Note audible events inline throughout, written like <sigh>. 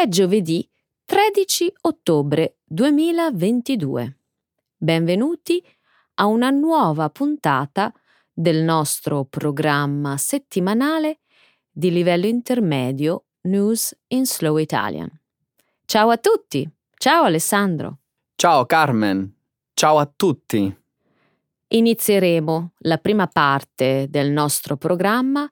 È giovedì 13 ottobre 2022. Benvenuti a una nuova puntata del nostro programma settimanale di livello intermedio News in Slow Italian. Ciao a tutti! Ciao Alessandro! Ciao Carmen! Ciao a tutti! Inizieremo la prima parte del nostro programma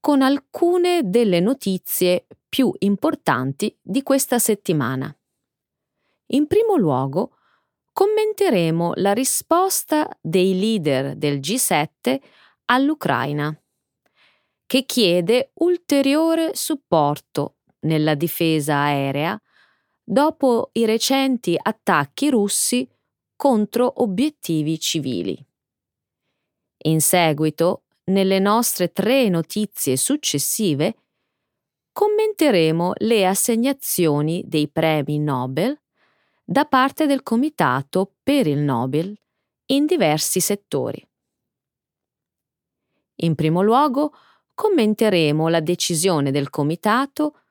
con alcune delle notizie più importanti di questa settimana. In primo luogo, commenteremo la risposta dei leader del G7 all'Ucraina, che chiede ulteriore supporto nella difesa aerea dopo i recenti attacchi russi contro obiettivi civili. In seguito, nelle nostre tre notizie successive, commenteremo le assegnazioni dei premi Nobel da parte del Comitato per il Nobel in diversi settori. In primo luogo, commenteremo la decisione del Comitato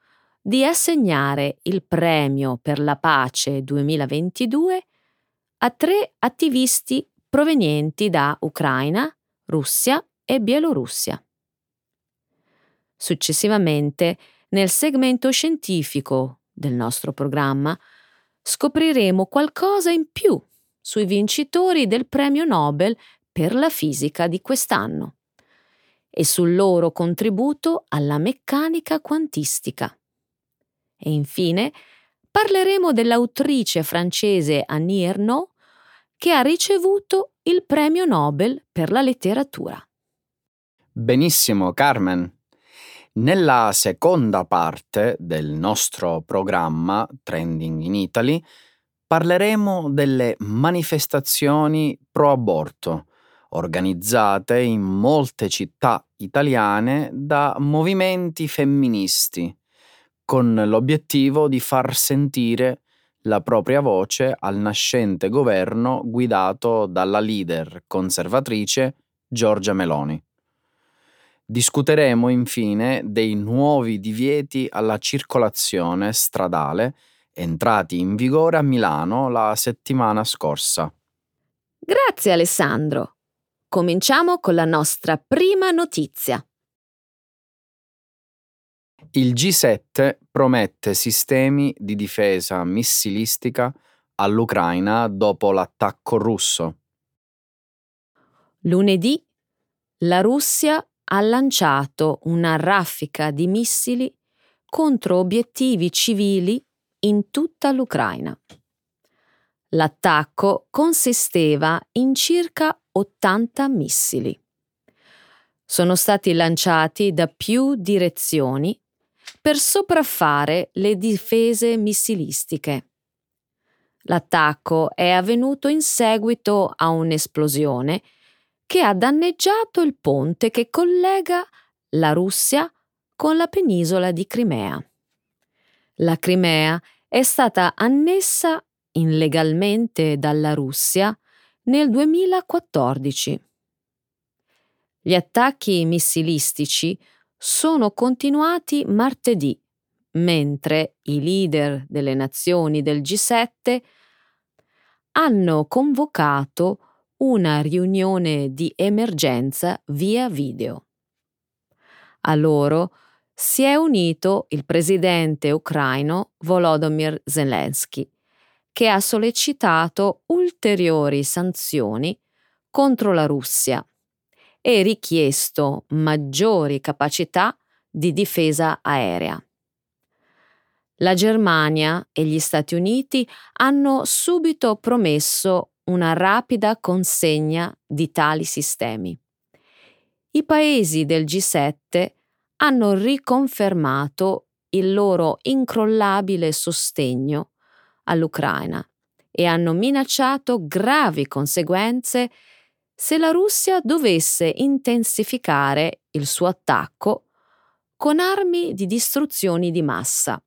di assegnare il Premio per la Pace 2022 a tre attivisti provenienti da Ucraina, Russia e Bielorussia. Successivamente, nel segmento scientifico del nostro programma, scopriremo qualcosa in più sui vincitori del premio Nobel per la fisica di quest'anno e sul loro contributo alla meccanica quantistica. E infine parleremo dell'autrice francese Annie Ernaux che ha ricevuto il premio Nobel per la letteratura. Benissimo, Carmen. Nella seconda parte del nostro programma Trending in Italy parleremo delle manifestazioni pro aborto organizzate in molte città italiane da movimenti femministi, con l'obiettivo di far sentire la propria voce al nascente governo guidato dalla leader conservatrice Giorgia Meloni. Discuteremo infine dei nuovi divieti alla circolazione stradale entrati in vigore a Milano la settimana scorsa. Grazie Alessandro. Cominciamo con la nostra prima notizia. Il G7 promette sistemi di difesa missilistica all'Ucraina dopo l'attacco russo. Lunedì la Russia ha lanciato una raffica di missili contro obiettivi civili in tutta l'Ucraina. L'attacco consisteva in circa 80 missili. Sono stati lanciati da più direzioni per sopraffare le difese missilistiche. L'attacco è avvenuto in seguito a un'esplosione che ha danneggiato il ponte che collega la Russia con la penisola di Crimea. La Crimea è stata annessa illegalmente dalla Russia nel 2014. Gli attacchi missilistici sono continuati martedì, mentre i leader delle nazioni del G7 hanno convocato una riunione di emergenza via video. A loro si è unito il presidente ucraino Volodymyr Zelensky, che ha sollecitato ulteriori sanzioni contro la Russia e richiesto maggiori capacità di difesa aerea. La Germania e gli Stati Uniti hanno subito promesso una rapida consegna di tali sistemi. I paesi del G7 hanno riconfermato il loro incrollabile sostegno all'Ucraina e hanno minacciato gravi conseguenze se la Russia dovesse intensificare il suo attacco con armi di distruzioni di massa.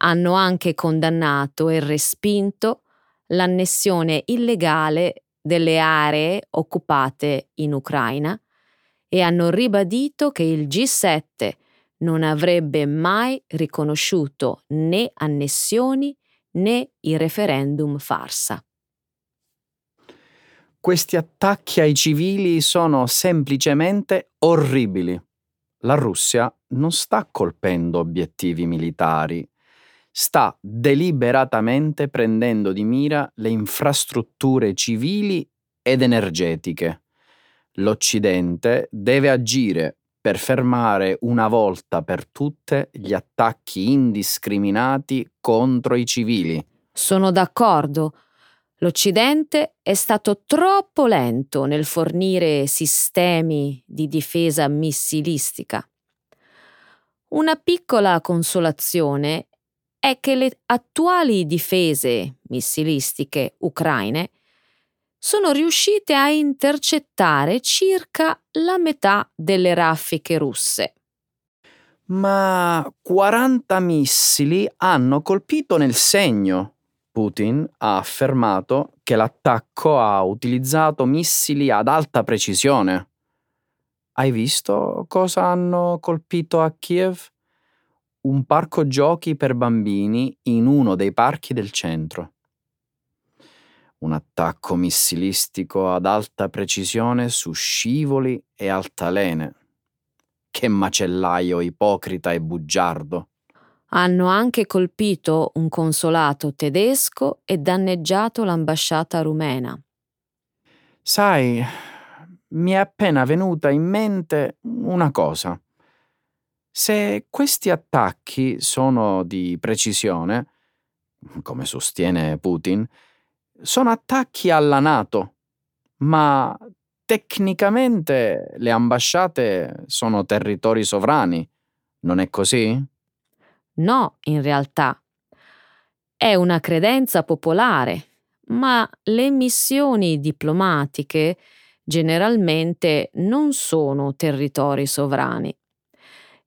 Hanno anche condannato e respinto l'annessione illegale delle aree occupate in Ucraina e hanno ribadito che il G7 non avrebbe mai riconosciuto né annessioni né i referendum farsa. Questi attacchi ai civili sono semplicemente orribili. La Russia non sta colpendo obiettivi militari, sta deliberatamente prendendo di mira le infrastrutture civili ed energetiche. L'Occidente deve agire per fermare una volta per tutte gli attacchi indiscriminati contro i civili. Sono d'accordo. L'Occidente è stato troppo lento nel fornire sistemi di difesa missilistica. Una piccola consolazione è che le attuali difese missilistiche ucraine sono riuscite a intercettare circa la metà delle raffiche russe. Ma 40 missili hanno colpito nel segno. Putin ha affermato che l'attacco ha utilizzato missili ad alta precisione. Hai visto cosa hanno colpito a Kiev? Un parco giochi per bambini in uno dei parchi del centro un attacco missilistico ad alta precisione su scivoli e altalene. Che macellaio ipocrita e bugiardo. Hanno anche colpito un consolato tedesco e danneggiato l'ambasciata rumena. Sai, mi è appena venuta in mente una cosa. Se questi attacchi sono di precisione, come sostiene Putin, sono attacchi alla Nato, ma tecnicamente le ambasciate sono territori sovrani, non è così? No, in realtà. È una credenza popolare, ma le missioni diplomatiche generalmente non sono territori sovrani.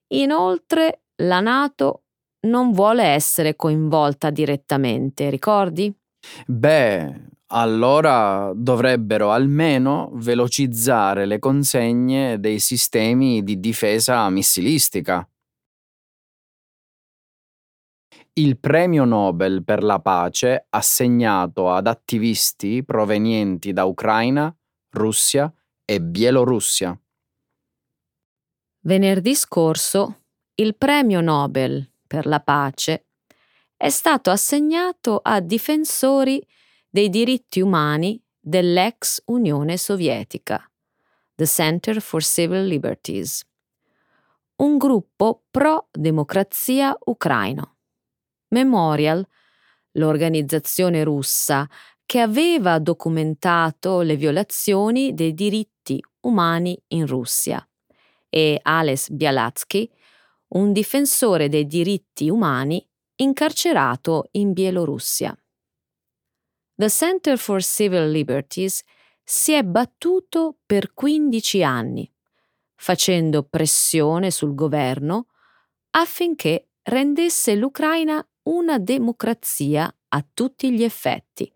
Inoltre, la Nato non vuole essere coinvolta direttamente, ricordi? Beh, allora dovrebbero almeno velocizzare le consegne dei sistemi di difesa missilistica. Il premio Nobel per la pace assegnato ad attivisti provenienti da Ucraina, Russia e Bielorussia. Venerdì scorso il premio Nobel per la pace è stato assegnato a difensori dei diritti umani dell'ex Unione Sovietica, The Center for Civil Liberties, un gruppo pro-democrazia ucraino. Memorial, l'organizzazione russa che aveva documentato le violazioni dei diritti umani in Russia, e Ales Bialatsky, un difensore dei diritti umani incarcerato in Bielorussia. The Center for Civil Liberties si è battuto per 15 anni, facendo pressione sul governo affinché rendesse l'Ucraina una democrazia a tutti gli effetti,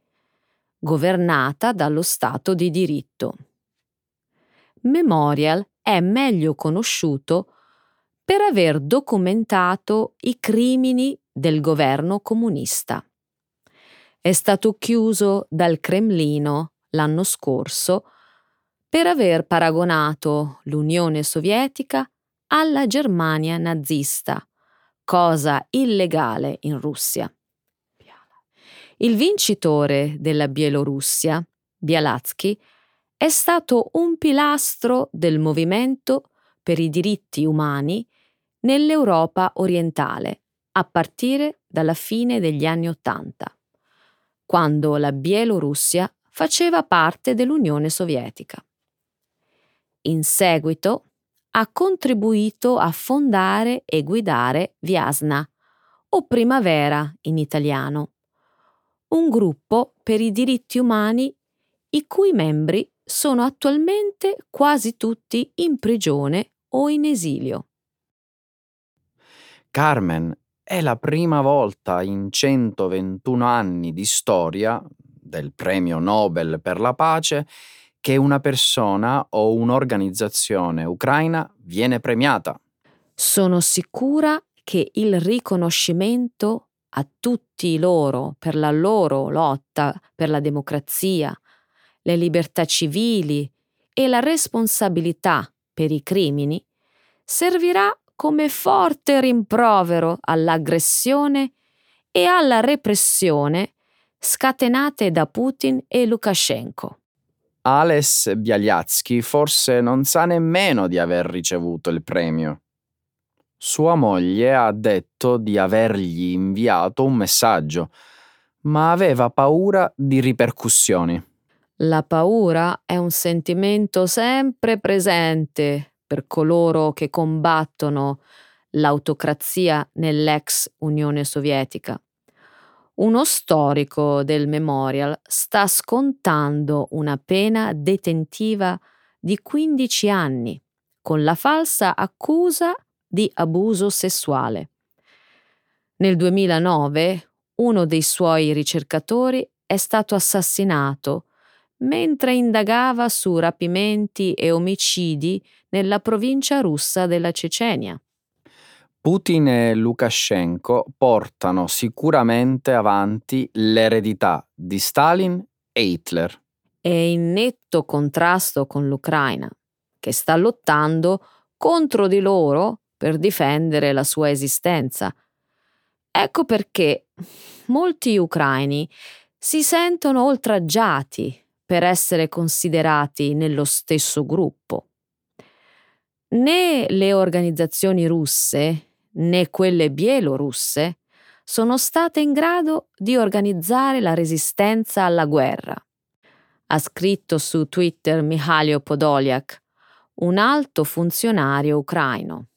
governata dallo Stato di diritto. Memorial è meglio conosciuto per aver documentato i crimini del governo comunista. È stato chiuso dal Cremlino l'anno scorso per aver paragonato l'Unione Sovietica alla Germania nazista, cosa illegale in Russia. Il vincitore della Bielorussia, Bialatsky, è stato un pilastro del movimento per i diritti umani nell'Europa orientale a partire dalla fine degli anni Ottanta, quando la Bielorussia faceva parte dell'Unione Sovietica. In seguito ha contribuito a fondare e guidare Viasna, o Primavera in italiano, un gruppo per i diritti umani i cui membri sono attualmente quasi tutti in prigione o in esilio. Carmen è la prima volta in 121 anni di storia del premio Nobel per la pace che una persona o un'organizzazione ucraina viene premiata. Sono sicura che il riconoscimento a tutti loro per la loro lotta per la democrazia, le libertà civili e la responsabilità per i crimini servirà come forte rimprovero all'aggressione e alla repressione scatenate da Putin e Lukashenko. Ales Bialyatsky forse non sa nemmeno di aver ricevuto il premio. Sua moglie ha detto di avergli inviato un messaggio, ma aveva paura di ripercussioni. La paura è un sentimento sempre presente per coloro che combattono l'autocrazia nell'ex Unione Sovietica. Uno storico del Memorial sta scontando una pena detentiva di 15 anni con la falsa accusa di abuso sessuale. Nel 2009 uno dei suoi ricercatori è stato assassinato mentre indagava su rapimenti e omicidi nella provincia russa della Cecenia. Putin e Lukashenko portano sicuramente avanti l'eredità di Stalin e Hitler. È in netto contrasto con l'Ucraina, che sta lottando contro di loro per difendere la sua esistenza. Ecco perché molti ucraini si sentono oltraggiati per essere considerati nello stesso gruppo. Né le organizzazioni russe né quelle bielorusse sono state in grado di organizzare la resistenza alla guerra. Ha scritto su Twitter Mihailo Podolyak, un alto funzionario ucraino.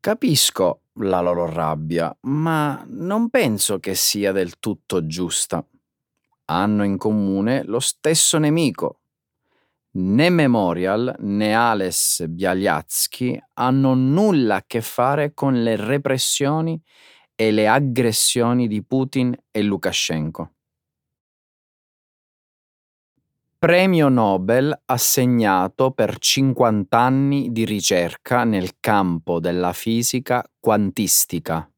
Capisco la loro rabbia, ma non penso che sia del tutto giusta. Hanno in comune lo stesso nemico, Né Memorial né Ales Bialyatsky hanno nulla a che fare con le repressioni e le aggressioni di Putin e Lukashenko. Premio Nobel assegnato per 50 anni di ricerca nel campo della fisica quantistica.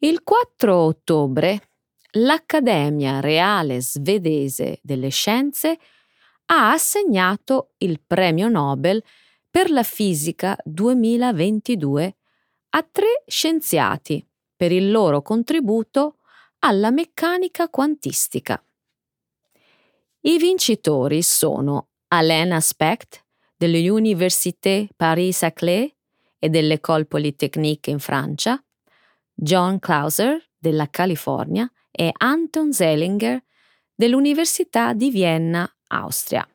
Il 4 ottobre l'Accademia Reale Svedese delle Scienze ha assegnato il premio Nobel per la fisica 2022 a tre scienziati per il loro contributo alla meccanica quantistica. I vincitori sono Alain Aspect dell'Université Paris-Saclay e dell'École Polytechnique in Francia, John Clauser della California e Anton Zellinger dell'Università di Vienna Austria.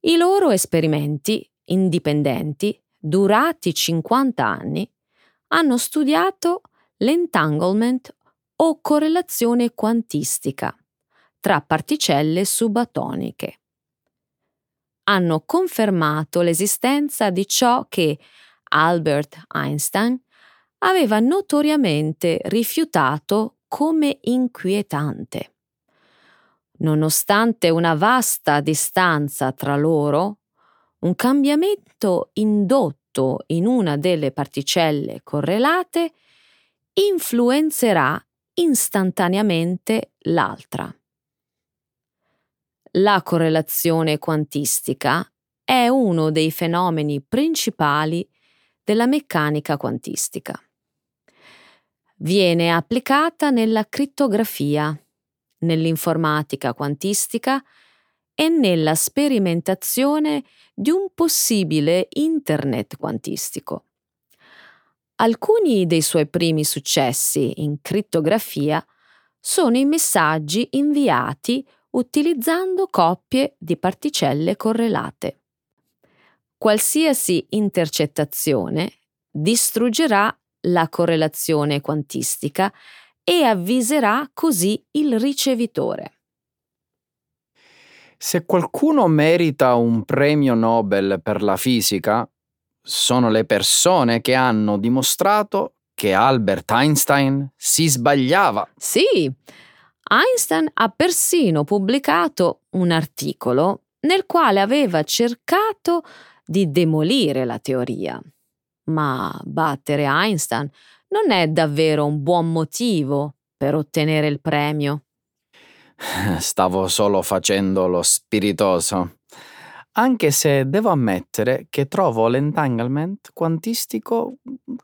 I loro esperimenti indipendenti, durati 50 anni, hanno studiato l'entanglement o correlazione quantistica tra particelle subatoniche. Hanno confermato l'esistenza di ciò che Albert Einstein aveva notoriamente rifiutato come inquietante. Nonostante una vasta distanza tra loro, un cambiamento indotto in una delle particelle correlate influenzerà istantaneamente l'altra. La correlazione quantistica è uno dei fenomeni principali della meccanica quantistica. Viene applicata nella crittografia nell'informatica quantistica e nella sperimentazione di un possibile Internet quantistico. Alcuni dei suoi primi successi in crittografia sono i messaggi inviati utilizzando coppie di particelle correlate. Qualsiasi intercettazione distruggerà la correlazione quantistica e avviserà così il ricevitore. Se qualcuno merita un premio Nobel per la fisica, sono le persone che hanno dimostrato che Albert Einstein si sbagliava. Sì, Einstein ha persino pubblicato un articolo nel quale aveva cercato di demolire la teoria. Ma battere Einstein non è davvero un buon motivo per ottenere il premio. <laughs> Stavo solo facendo lo spiritoso. Anche se devo ammettere che trovo l'entanglement quantistico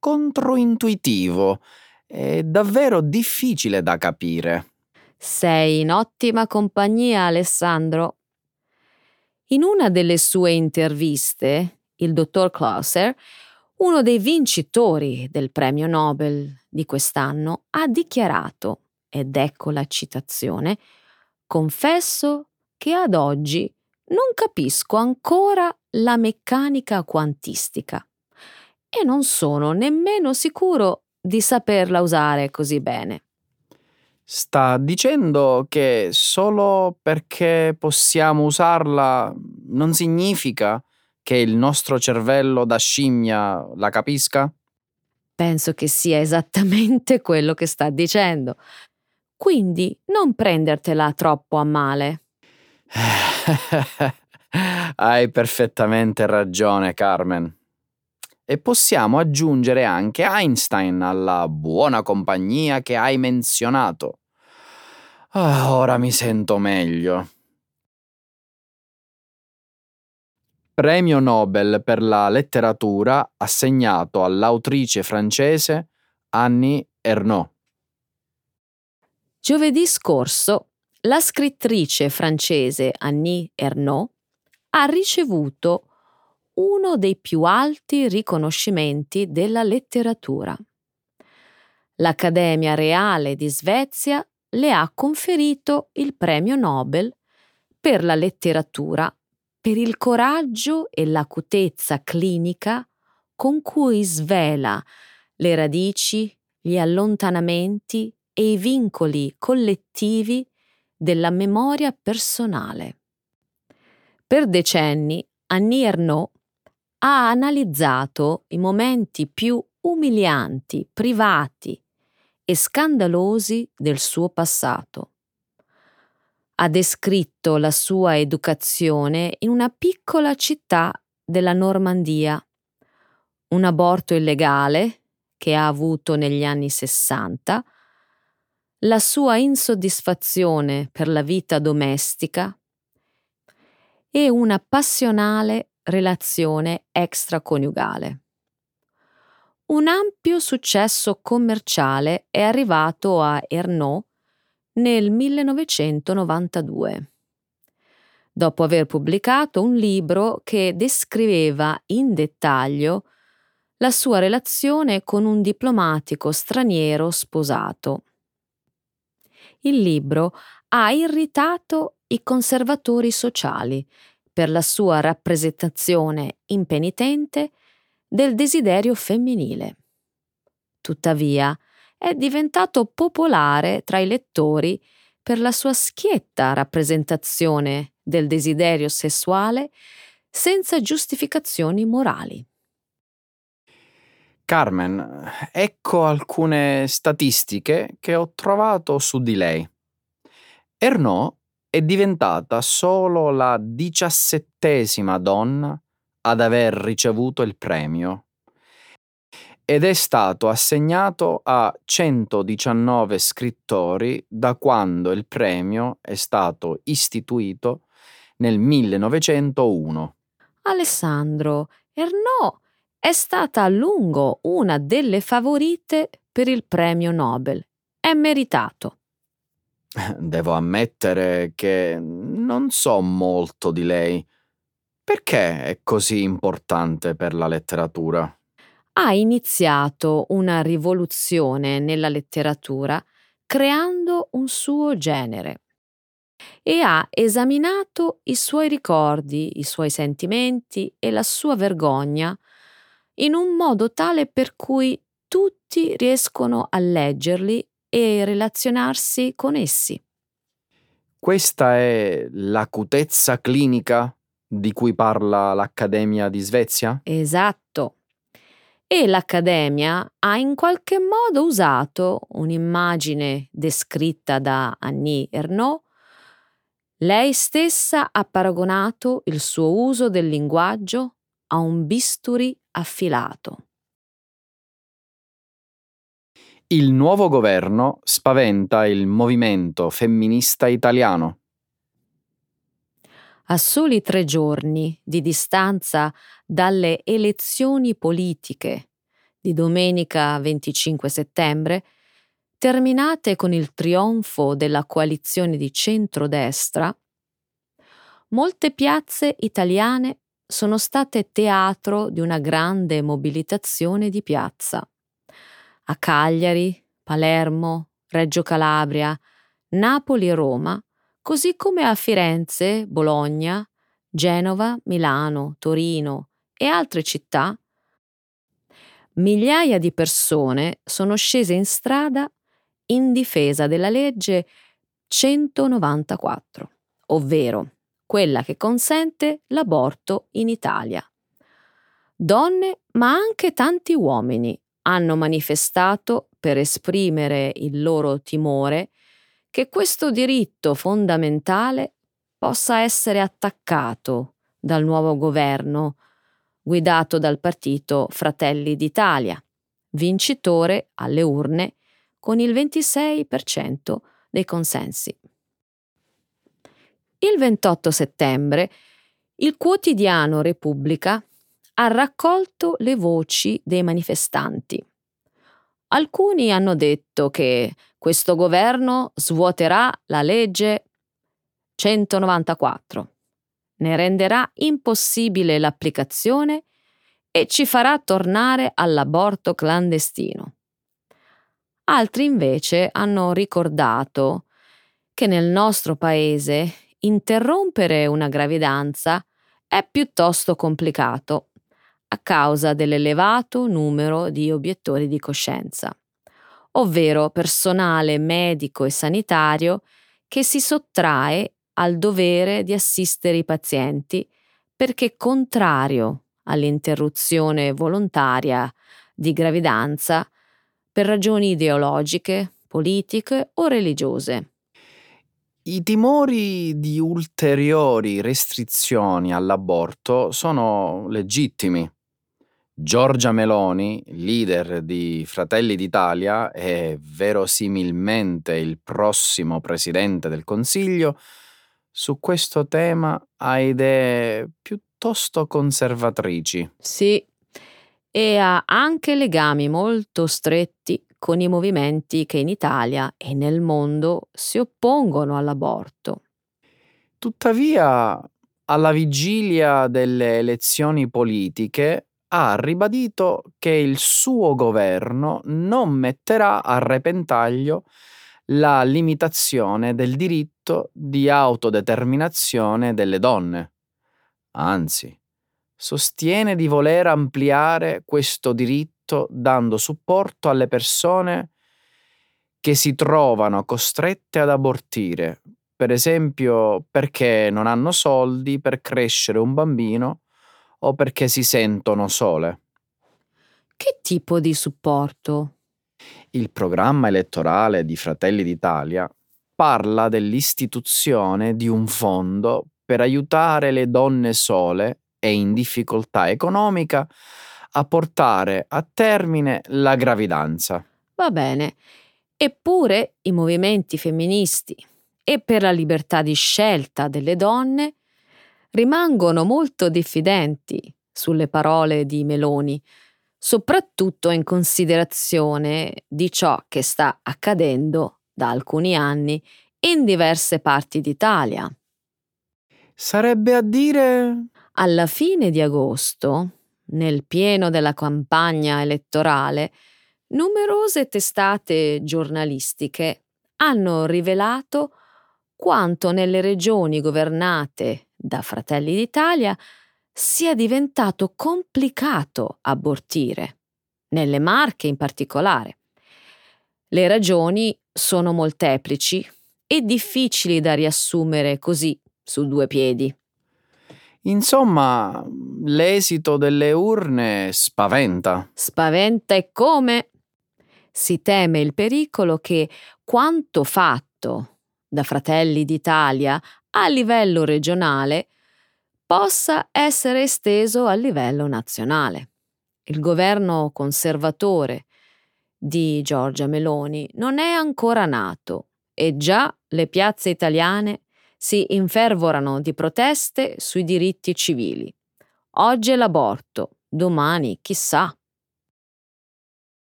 controintuitivo e davvero difficile da capire. Sei in ottima compagnia, Alessandro. In una delle sue interviste, il dottor Clauser, uno dei vincitori del premio Nobel di quest'anno, ha dichiarato, ed ecco la citazione, confesso che ad oggi non capisco ancora la meccanica quantistica e non sono nemmeno sicuro di saperla usare così bene. Sta dicendo che solo perché possiamo usarla non significa che il nostro cervello da scimmia la capisca? Penso che sia esattamente <laughs> quello che sta dicendo. Quindi non prendertela troppo a male. <laughs> Hai perfettamente ragione, Carmen. E possiamo aggiungere anche Einstein alla buona compagnia che hai menzionato. Ah, ora mi sento meglio. Premio Nobel per la letteratura assegnato all'autrice francese Annie Ernaux. Giovedì scorso la scrittrice francese Annie Ernaux ha ricevuto uno dei più alti riconoscimenti della letteratura. L'Accademia Reale di Svezia le ha conferito il premio Nobel per la letteratura per il coraggio e l'acutezza clinica con cui svela le radici, gli allontanamenti e i vincoli collettivi della memoria personale. Per decenni Annie Ernaux ha analizzato i momenti più umilianti, privati e scandalosi del suo passato. Ha descritto la sua educazione in una piccola città della Normandia, un aborto illegale che ha avuto negli anni Sessanta, la sua insoddisfazione per la vita domestica. E una passionale relazione extraconiugale. Un ampio successo commerciale è arrivato a Ernaud nel 1992, dopo aver pubblicato un libro che descriveva in dettaglio la sua relazione con un diplomatico straniero sposato. Il libro ha irritato i conservatori sociali per la sua rappresentazione impenitente del desiderio femminile. Tuttavia, è diventato popolare tra i lettori per la sua schietta rappresentazione del desiderio sessuale senza giustificazioni morali. Carmen, ecco alcune statistiche che ho trovato su di lei. Ernaud è diventata solo la diciassettesima donna ad aver ricevuto il premio ed è stato assegnato a 119 scrittori da quando il premio è stato istituito nel 1901. Alessandro, Ernaud è stata a lungo una delle favorite per il premio Nobel. È meritato. <laughs> Devo ammettere che non so molto di lei. Perché è così importante per la letteratura? Ha iniziato una rivoluzione nella letteratura creando un suo genere e ha esaminato i suoi ricordi, i suoi sentimenti e la sua vergogna in un modo tale per cui tutti riescono a leggerli e relazionarsi con essi. Questa è l'acutezza clinica di cui parla l'Accademia di Svezia? Esatto. E l'Accademia ha in qualche modo usato un'immagine descritta da Annie Ernaux. Lei stessa ha paragonato il suo uso del linguaggio a un bisturi affilato. Il nuovo governo spaventa il movimento femminista italiano. A soli tre giorni di distanza dalle elezioni politiche di domenica 25 settembre, terminate con il trionfo della coalizione di centrodestra, molte piazze italiane sono state teatro di una grande mobilitazione di piazza. A Cagliari, Palermo, Reggio Calabria, Napoli e Roma, così come a Firenze, Bologna, Genova, Milano, Torino e altre città, migliaia di persone sono scese in strada in difesa della legge 194, ovvero quella che consente l'aborto in Italia. Donne, ma anche tanti uomini hanno manifestato per esprimere il loro timore che questo diritto fondamentale possa essere attaccato dal nuovo governo guidato dal partito Fratelli d'Italia, vincitore alle urne con il 26% dei consensi. Il 28 settembre il quotidiano Repubblica ha raccolto le voci dei manifestanti. Alcuni hanno detto che questo governo svuoterà la legge 194 ne renderà impossibile l'applicazione e ci farà tornare all'aborto clandestino. Altri invece hanno ricordato che nel nostro paese interrompere una gravidanza è piuttosto complicato a causa dell'elevato numero di obiettori di coscienza, ovvero personale medico e sanitario che si sottrae al dovere di assistere i pazienti perché contrario all'interruzione volontaria di gravidanza per ragioni ideologiche, politiche o religiose. I timori di ulteriori restrizioni all'aborto sono legittimi. Giorgia Meloni, leader di Fratelli d'Italia e verosimilmente il prossimo presidente del Consiglio, su questo tema ha idee piuttosto conservatrici. Sì, e ha anche legami molto stretti con i movimenti che in Italia e nel mondo si oppongono all'aborto. Tuttavia, alla vigilia delle elezioni politiche, ha ribadito che il suo governo non metterà a repentaglio la limitazione del diritto di autodeterminazione delle donne. Anzi, sostiene di voler ampliare questo diritto dando supporto alle persone che si trovano costrette ad abortire, per esempio perché non hanno soldi per crescere un bambino o perché si sentono sole. Che tipo di supporto? Il programma elettorale di Fratelli d'Italia parla dell'istituzione di un fondo per aiutare le donne sole e in difficoltà economica a portare a termine la gravidanza. Va bene. Eppure i movimenti femministi e per la libertà di scelta delle donne rimangono molto diffidenti sulle parole di Meloni, soprattutto in considerazione di ciò che sta accadendo da alcuni anni in diverse parti d'Italia. Sarebbe a dire... Alla fine di agosto, nel pieno della campagna elettorale, numerose testate giornalistiche hanno rivelato quanto nelle regioni governate da Fratelli d'Italia sia diventato complicato abortire, nelle Marche in particolare. Le ragioni sono molteplici e difficili da riassumere così su due piedi. Insomma, l'esito delle urne spaventa. Spaventa e come? Si teme il pericolo che quanto fatto da Fratelli d'Italia a livello regionale possa essere esteso a livello nazionale. Il governo conservatore di Giorgia Meloni non è ancora nato e già le piazze italiane si infervorano di proteste sui diritti civili. Oggi è l'aborto, domani chissà.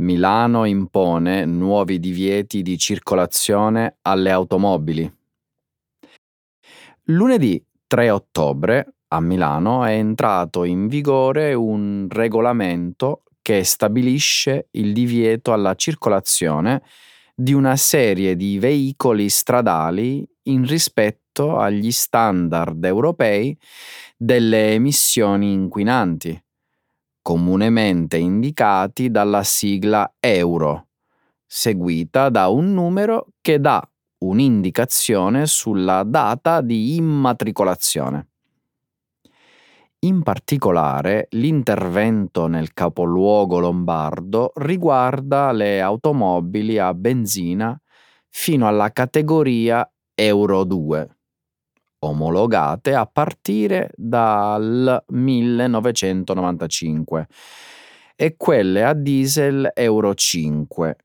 Milano impone nuovi divieti di circolazione alle automobili. Lunedì 3 ottobre a Milano è entrato in vigore un regolamento che stabilisce il divieto alla circolazione di una serie di veicoli stradali in rispetto agli standard europei delle emissioni inquinanti, comunemente indicati dalla sigla Euro, seguita da un numero che dà un'indicazione sulla data di immatricolazione. In particolare, l'intervento nel capoluogo lombardo riguarda le automobili a benzina fino alla categoria Euro 2, omologate a partire dal 1995, e quelle a diesel Euro 5,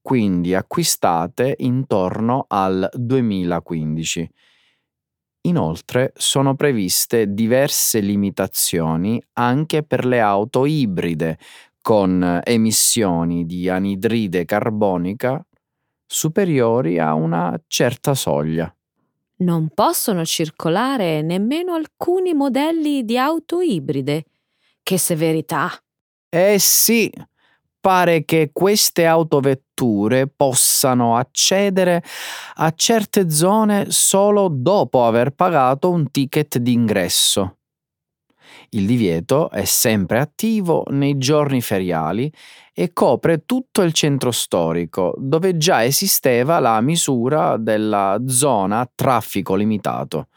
quindi acquistate intorno al 2015 Inoltre sono previste diverse limitazioni anche per le auto ibride con emissioni di anidride carbonica superiori a una certa soglia. Non possono circolare nemmeno alcuni modelli di auto ibride. Che severità! Eh sì, pare che queste autovetture possano accedere a certe zone solo dopo aver pagato un ticket d'ingresso. Il divieto è sempre attivo nei giorni feriali e copre tutto il centro storico, dove già esisteva la misura della zona traffico limitato,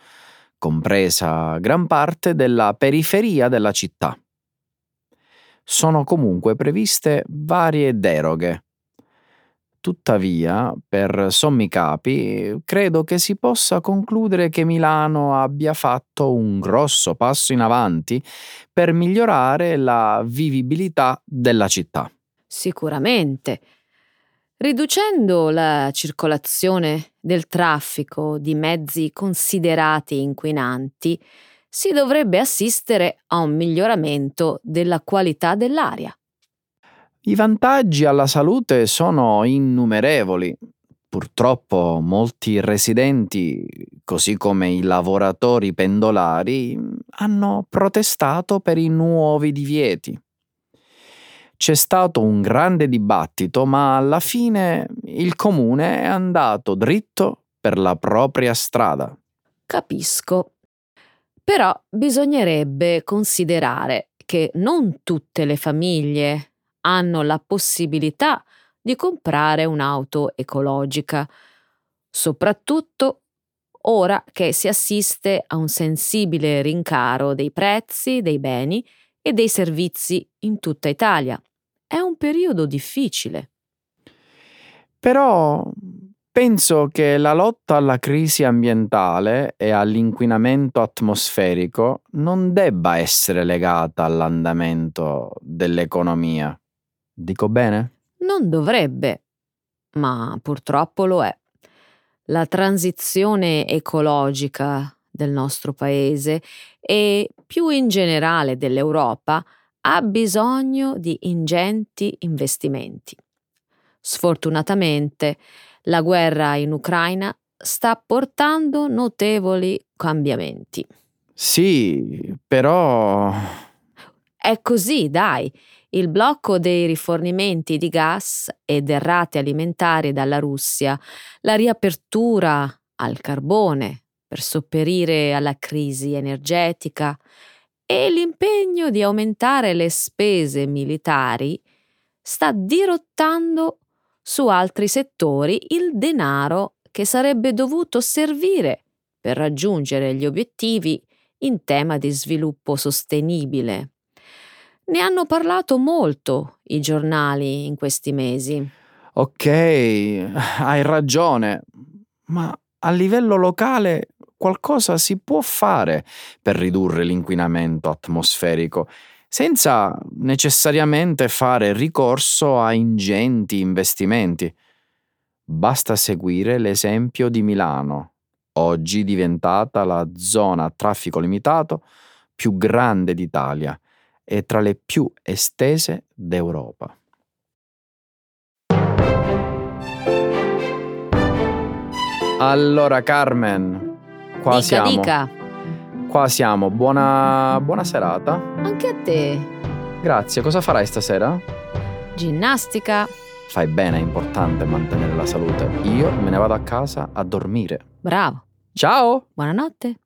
compresa gran parte della periferia della città sono comunque previste varie deroghe. Tuttavia, per sommi capi, credo che si possa concludere che Milano abbia fatto un grosso passo in avanti per migliorare la vivibilità della città. Sicuramente. Riducendo la circolazione del traffico di mezzi considerati inquinanti, si dovrebbe assistere a un miglioramento della qualità dell'aria. I vantaggi alla salute sono innumerevoli. Purtroppo molti residenti, così come i lavoratori pendolari, hanno protestato per i nuovi divieti. C'è stato un grande dibattito, ma alla fine il comune è andato dritto per la propria strada. Capisco. Però bisognerebbe considerare che non tutte le famiglie hanno la possibilità di comprare un'auto ecologica, soprattutto ora che si assiste a un sensibile rincaro dei prezzi dei beni e dei servizi in tutta Italia. È un periodo difficile. Però Penso che la lotta alla crisi ambientale e all'inquinamento atmosferico non debba essere legata all'andamento dell'economia. Dico bene? Non dovrebbe, ma purtroppo lo è. La transizione ecologica del nostro paese e più in generale dell'Europa ha bisogno di ingenti investimenti. Sfortunatamente, la guerra in Ucraina sta portando notevoli cambiamenti. Sì, però... È così, dai. Il blocco dei rifornimenti di gas e derrate alimentari dalla Russia, la riapertura al carbone per sopperire alla crisi energetica e l'impegno di aumentare le spese militari sta dirottando su altri settori il denaro che sarebbe dovuto servire per raggiungere gli obiettivi in tema di sviluppo sostenibile. Ne hanno parlato molto i giornali in questi mesi. Ok, hai ragione, ma a livello locale qualcosa si può fare per ridurre l'inquinamento atmosferico senza necessariamente fare ricorso a ingenti investimenti. Basta seguire l'esempio di Milano, oggi diventata la zona a traffico limitato più grande d'Italia e tra le più estese d'Europa. Allora Carmen, qua dica, siamo. dica. Qua siamo, buona, buona serata. Anche a te. Grazie, cosa farai stasera? Ginnastica. Fai bene, è importante mantenere la salute. Io me ne vado a casa a dormire. Bravo. Ciao! Buonanotte.